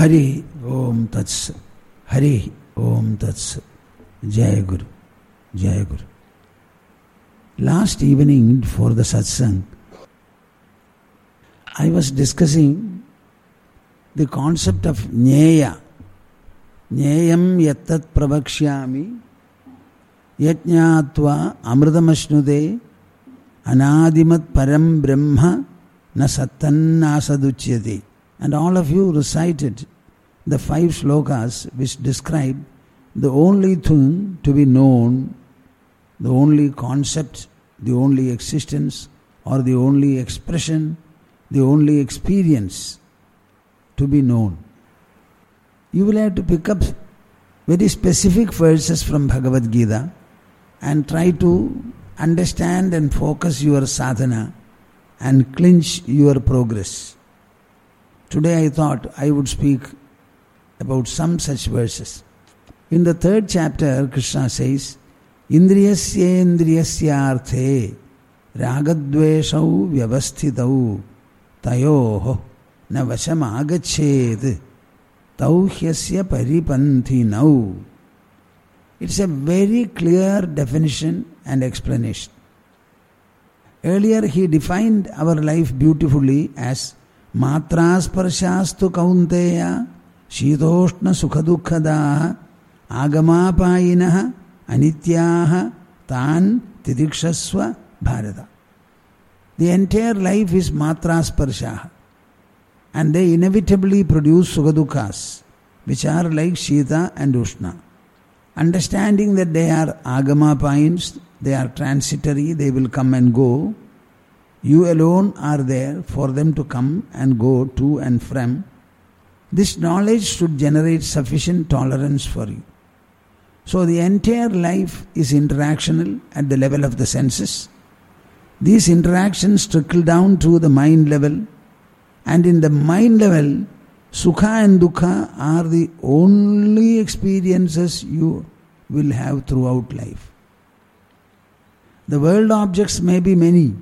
Hari Om తత్స్ Hari Om తత్స్. Jaya Guru Jaya Guru. Last evening for the satsang I was discussing the concept of జ్ఞేయ జ్ఞేయం ఎత్తత్ ప్రవక్ష్యామి యజ్ఞాత్వ అమృతమశ్నుదే అనాదిమత్ పరం బ్రహ్మ న సత్తన్నాసదుచ్యతే And all of you recited the five slokas which describe the only thing to be known, the only concept, the only existence, or the only expression, the only experience to be known. You will have to pick up very specific verses from Bhagavad Gita and try to understand and focus your sadhana and clinch your progress. Today I thought I would speak about some such verses. In the third chapter, Krishna says, Indriyasyendriyasyarthe ragadveshau vyavasthitau tayoho na vasham agached tauhyasya paripanthi now. It's a very clear definition and explanation. Earlier he defined our life beautifully as ಮಾತ್ರಾಸ್ಪರ್ಶಾಸ್ತು ಕೌಂತೆಯ ಶೀತೋಷ್ಣ ಸುಖ ದುಃಖದ ಆಗಮಾಪಾಯಿನ ಅನಿತ್ಯಾ ತಾನ್ ತಿದಿಕ್ಷಸ್ವ Bharata the entire life is ಮಾತ್ರಾಸ್ಪರ್ಶ and they inevitably produce sugadukas, which are like Shita and Ushna. Understanding that they are agama points, they are transitory, they will come and go, you alone are there for them to come and go to and from. This knowledge should generate sufficient tolerance for you. So the entire life is interactional at the level of the senses. These interactions trickle down to the mind level, and in the mind level, Sukha and Dukkha are the only experiences you will have throughout life. The world objects may be many,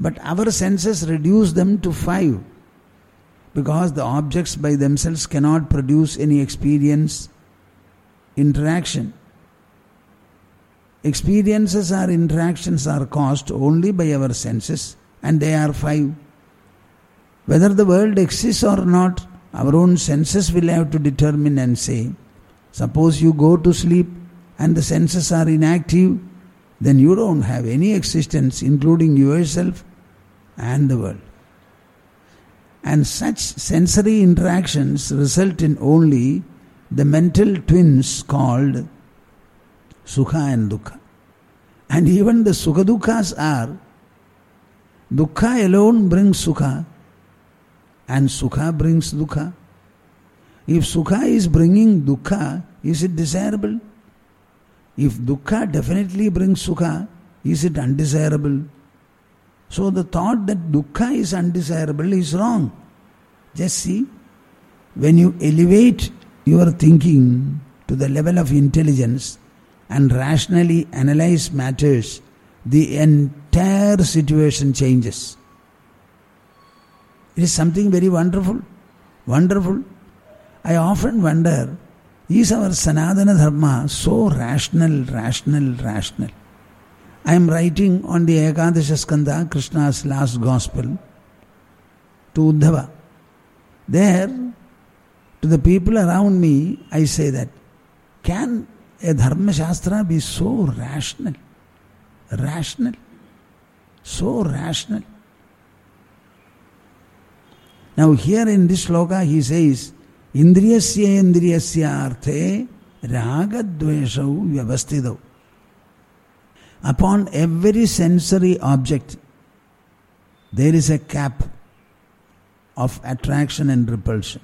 but our senses reduce them to five because the objects by themselves cannot produce any experience, interaction. Experiences or interactions are caused only by our senses, and they are five. Whether the world exists or not, our own senses will have to determine and say. Suppose you go to sleep and the senses are inactive, then you don't have any existence, including yourself and the world. And such sensory interactions result in only the mental twins called Sukha and Dukkha. And even the Sukha Dukkha's are Dukkha alone brings Sukha and Sukha brings Dukkha. If Sukha is bringing Dukkha, is it desirable? If Dukkha definitely brings Sukha, is it undesirable? So the thought that Dukkha is undesirable is wrong. Just see, when you elevate your thinking to the level of intelligence and rationally analyze matters, the entire situation changes. It is something very wonderful. Wonderful. I often wonder is our Sanatana Dharma so rational, rational, rational? I am writing on the Ekadasha Skandha, Krishna's last gospel, to Uddhava. There, to the people around me, I say that can a Dharma Shastra be so rational? Rational. So rational. Now, here in this sloka, he says, Indriyasya Indriyasya Arthe Ragadveshau Vyavastidau. Upon every sensory object, there is a cap of attraction and repulsion.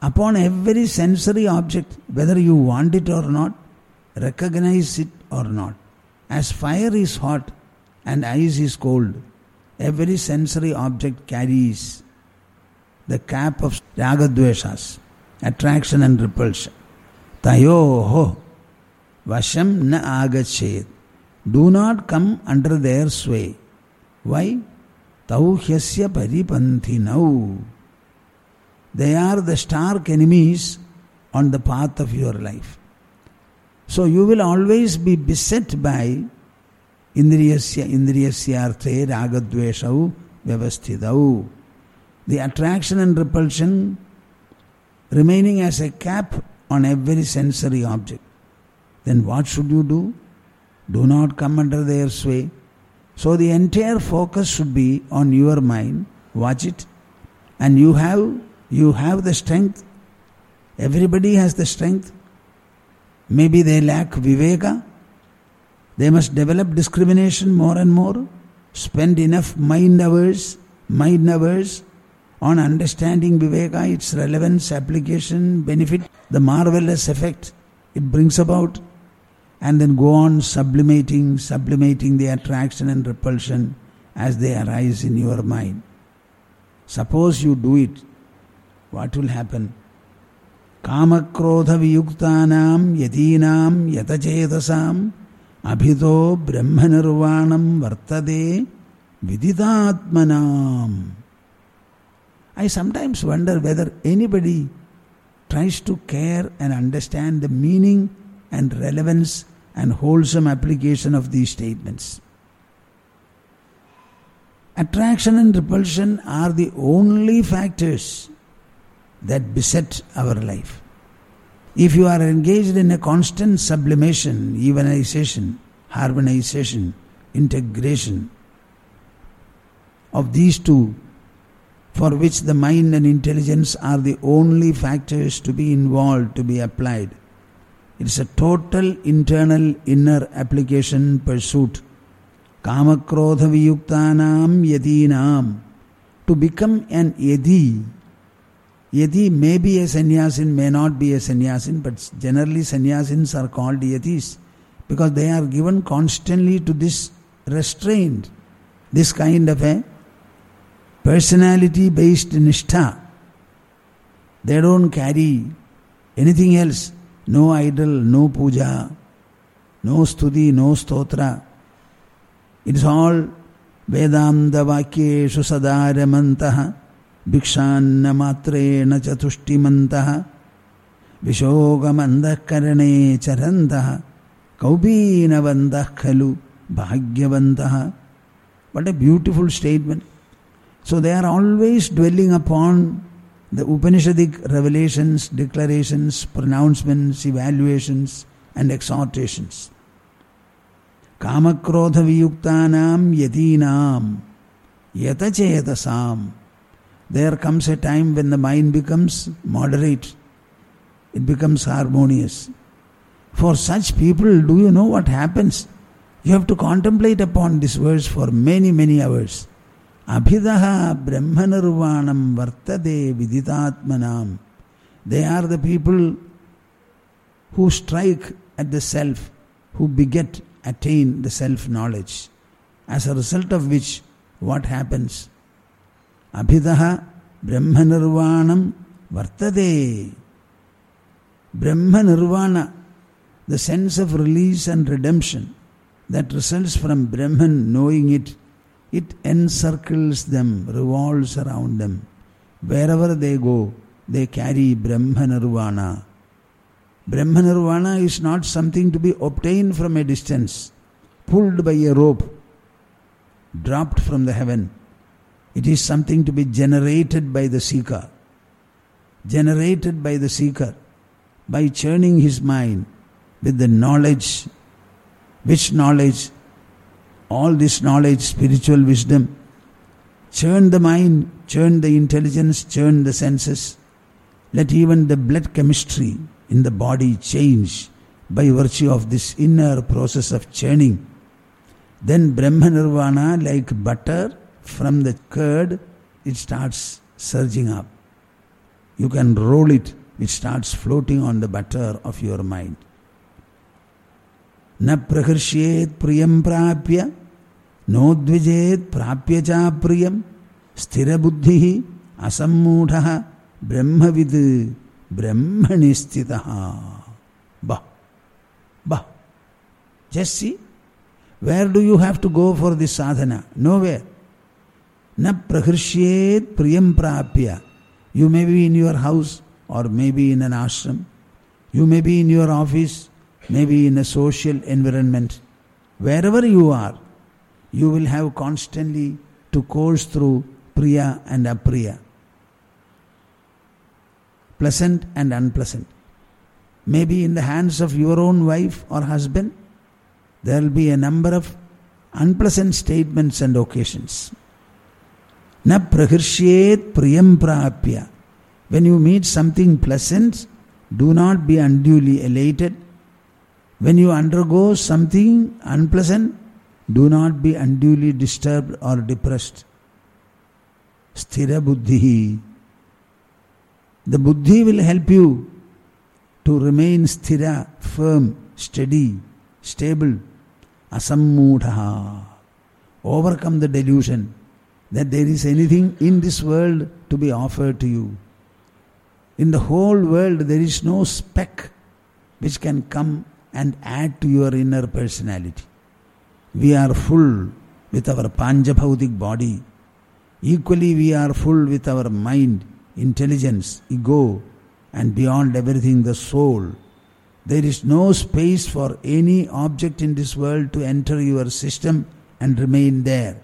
Upon every sensory object, whether you want it or not, recognize it or not. As fire is hot and ice is cold, every sensory object carries the cap of ragadveshas, attraction and repulsion. Tayoho vasham na agachet. Do not come under their sway. Why? Tauhyasya paripanthi now. they are the stark enemies on the path of your life. So you will always be beset by indriyasya indriyasyarthe ragadveshau vyavasthidau. The attraction and repulsion remaining as a cap on every sensory object. Then what should you do? Do not come under their sway. So the entire focus should be on your mind. Watch it. And you have you have the strength. Everybody has the strength. Maybe they lack viveka. They must develop discrimination more and more. Spend enough mind hours, mind hours on understanding viveka, its relevance, application, benefit, the marvelous effect it brings about and then go on sublimating, sublimating the attraction and repulsion as they arise in your mind. Suppose you do it, what will happen? Kama krodha viyuktanam yadinam yatachetasam abhito brahmanirvanam vartade viditatmanam. I sometimes wonder whether anybody tries to care and understand the meaning and relevance and wholesome application of these statements. Attraction and repulsion are the only factors that beset our life. If you are engaged in a constant sublimation, evenization, harmonization, integration of these two, for which the mind and intelligence are the only factors to be involved, to be applied, it's a total internal inner application pursuit. Kamakrodha viyuktanam yadinam. To become an yadi. Yadi may be a sannyasin, may not be a sannyasin, but generally sannyasins are called yadis because they are given constantly to this restraint, this kind of a personality based nishtha. They don't carry anything else no idol, no puja, no stuti, no stotra. It is all Vedanta Vakyeshu Sadaramantaha, Bhikshanna Matrena Chatushtimantaha, Vishogamandha Karane Charantaha, Kaubinavandha Khalu, Bhagyavantaha. What a beautiful statement. So they are always dwelling upon the Upanishadic revelations, declarations, pronouncements, evaluations, and exhortations. Kamakrodha viyuktanam yatinam yatachetasam. There comes a time when the mind becomes moderate, it becomes harmonious. For such people, do you know what happens? You have to contemplate upon this verse for many, many hours. Abhidaha Brahmanirvanam Vartade Viditatmanam. They are the people who strike at the self, who beget, attain the self knowledge. As a result of which, what happens? Abhidaha Brahmanirvanam Vartade. Brahma Nirvana, the sense of release and redemption that results from Brahman knowing it it encircles them, revolves around them. Wherever they go, they carry Brahma Nirvana. Brahma Nirvana is not something to be obtained from a distance, pulled by a rope, dropped from the heaven. It is something to be generated by the seeker. Generated by the seeker by churning his mind with the knowledge, which knowledge all this knowledge, spiritual wisdom, churn the mind, churn the intelligence, churn the senses. Let even the blood chemistry in the body change by virtue of this inner process of churning. Then Brahma Nirvana, like butter from the curd, it starts surging up. You can roll it, it starts floating on the butter of your mind. न प्रहृष्येत प्रियम प्राप्य नोद्विजेत प्राप्य चा प्रिय स्थिरबुद्धि असमूढ़ ब्रह्मविद ब्रह्मणि स्थित बह बह just where do you have to go for this sadhana? No where न प्रहृष्येत प्रियम प्राप्य। You may be in your house or may be in an ashram you may be in your office maybe in a social environment. Wherever you are, you will have constantly to course through Priya and Apriya. Pleasant and unpleasant. Maybe in the hands of your own wife or husband, there will be a number of unpleasant statements and occasions. Na prahirshyet priyam prapya. When you meet something pleasant, do not be unduly elated. When you undergo something unpleasant, do not be unduly disturbed or depressed. Sthira buddhi. The buddhi will help you to remain sthira, firm, steady, stable, asammudha. Overcome the delusion that there is anything in this world to be offered to you. In the whole world, there is no speck which can come and add to your inner personality. We are full with our Panjabhautik body. Equally, we are full with our mind, intelligence, ego, and beyond everything, the soul. There is no space for any object in this world to enter your system and remain there.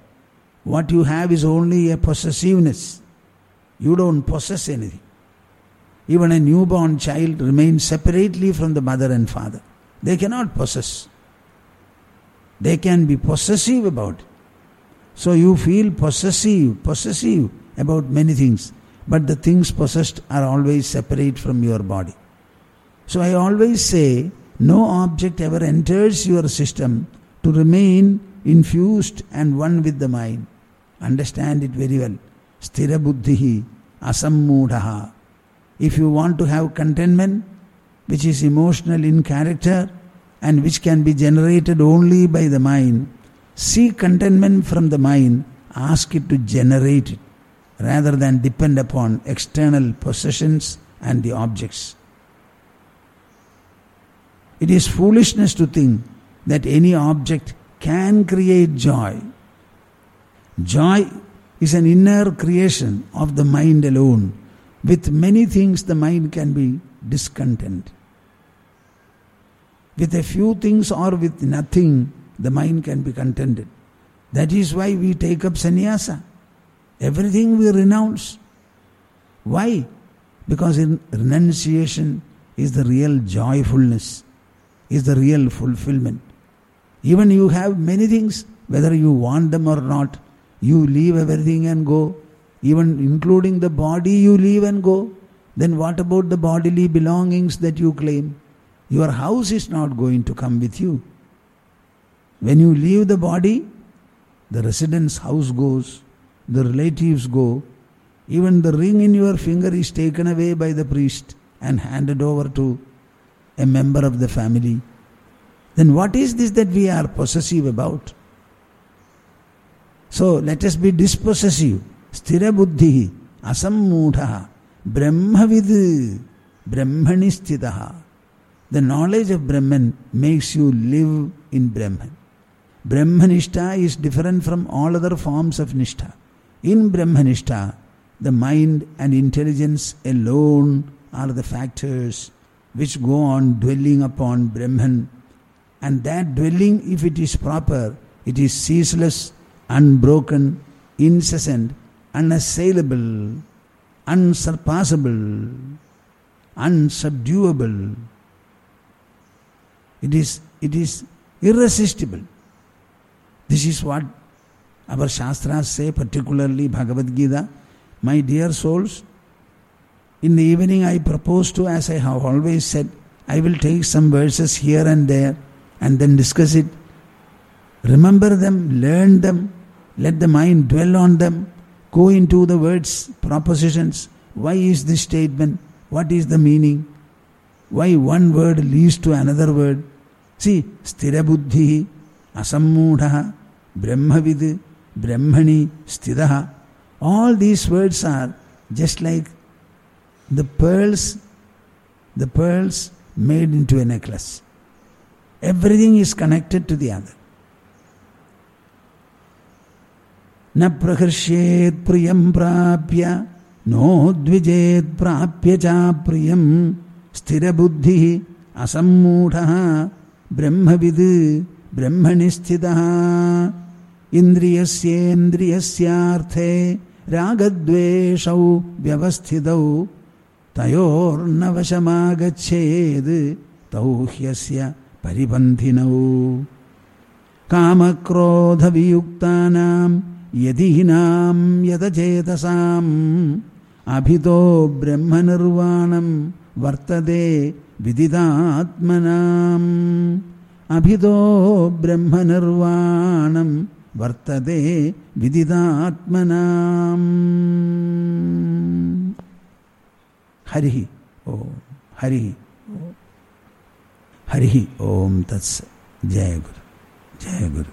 What you have is only a possessiveness. You don't possess anything. Even a newborn child remains separately from the mother and father. They cannot possess. They can be possessive about. So you feel possessive, possessive about many things, but the things possessed are always separate from your body. So I always say, no object ever enters your system to remain infused and one with the mind. Understand it very well. Sthira buddhihi asammudhaha. If you want to have contentment, which is emotional in character and which can be generated only by the mind, seek contentment from the mind, ask it to generate it rather than depend upon external possessions and the objects. It is foolishness to think that any object can create joy. Joy is an inner creation of the mind alone. With many things, the mind can be discontent. With a few things or with nothing, the mind can be contented. That is why we take up sannyasa. Everything we renounce. Why? Because in renunciation is the real joyfulness, is the real fulfillment. Even you have many things, whether you want them or not, you leave everything and go. Even including the body, you leave and go. Then what about the bodily belongings that you claim? Your house is not going to come with you. When you leave the body, the residence house goes, the relatives go, even the ring in your finger is taken away by the priest and handed over to a member of the family. Then what is this that we are possessive about? So let us be dispossessive. Sthira buddhi, asammudha, brahmavid, brahmani sthitaha. The knowledge of Brahman makes you live in Brahman. Brahmanishta is different from all other forms of nishtha. In Brahmanishta, the mind and intelligence alone are the factors which go on dwelling upon Brahman. And that dwelling, if it is proper, it is ceaseless, unbroken, incessant, unassailable, unsurpassable, unsubduable. It is, it is irresistible. This is what our Shastras say, particularly Bhagavad Gita. My dear souls, in the evening I propose to, as I have always said, I will take some verses here and there and then discuss it. Remember them, learn them, let the mind dwell on them, go into the words, propositions. Why is this statement? What is the meaning? Why one word leads to another word? See स्थिबुद्धि बुद्धि ब्रह्म विद ब्रह्मणी स्थित all these words are just like the pearls the pearls made into a necklace everything is connected to the other न प्रहृष्येत प्रियम प्राप्य no द्विजेत प्राप्य चा प्रियम स्थिर असमूढ़ ब्रह्मविद् ब्रह्मणि स्थितः इन्द्रियस्येन्द्रियस्यार्थे रागद्वेषौ व्यवस्थितौ तयोर्नवशमागच्छेद् तौ ह्यस्य परिपन्थिनौ कामक्रोधवियुक्तानां यदीनां यदचेतसाम् अभितो ब्रह्मनिर्वाणं वर्तते विदितात्मनाम् अभितो ब्रह्मनिर्वाणं वर्तते विदितात्मनाम्। हरिः ॐ हरिः हरिः ॐ तत्स। जय गुरु जय गुरु।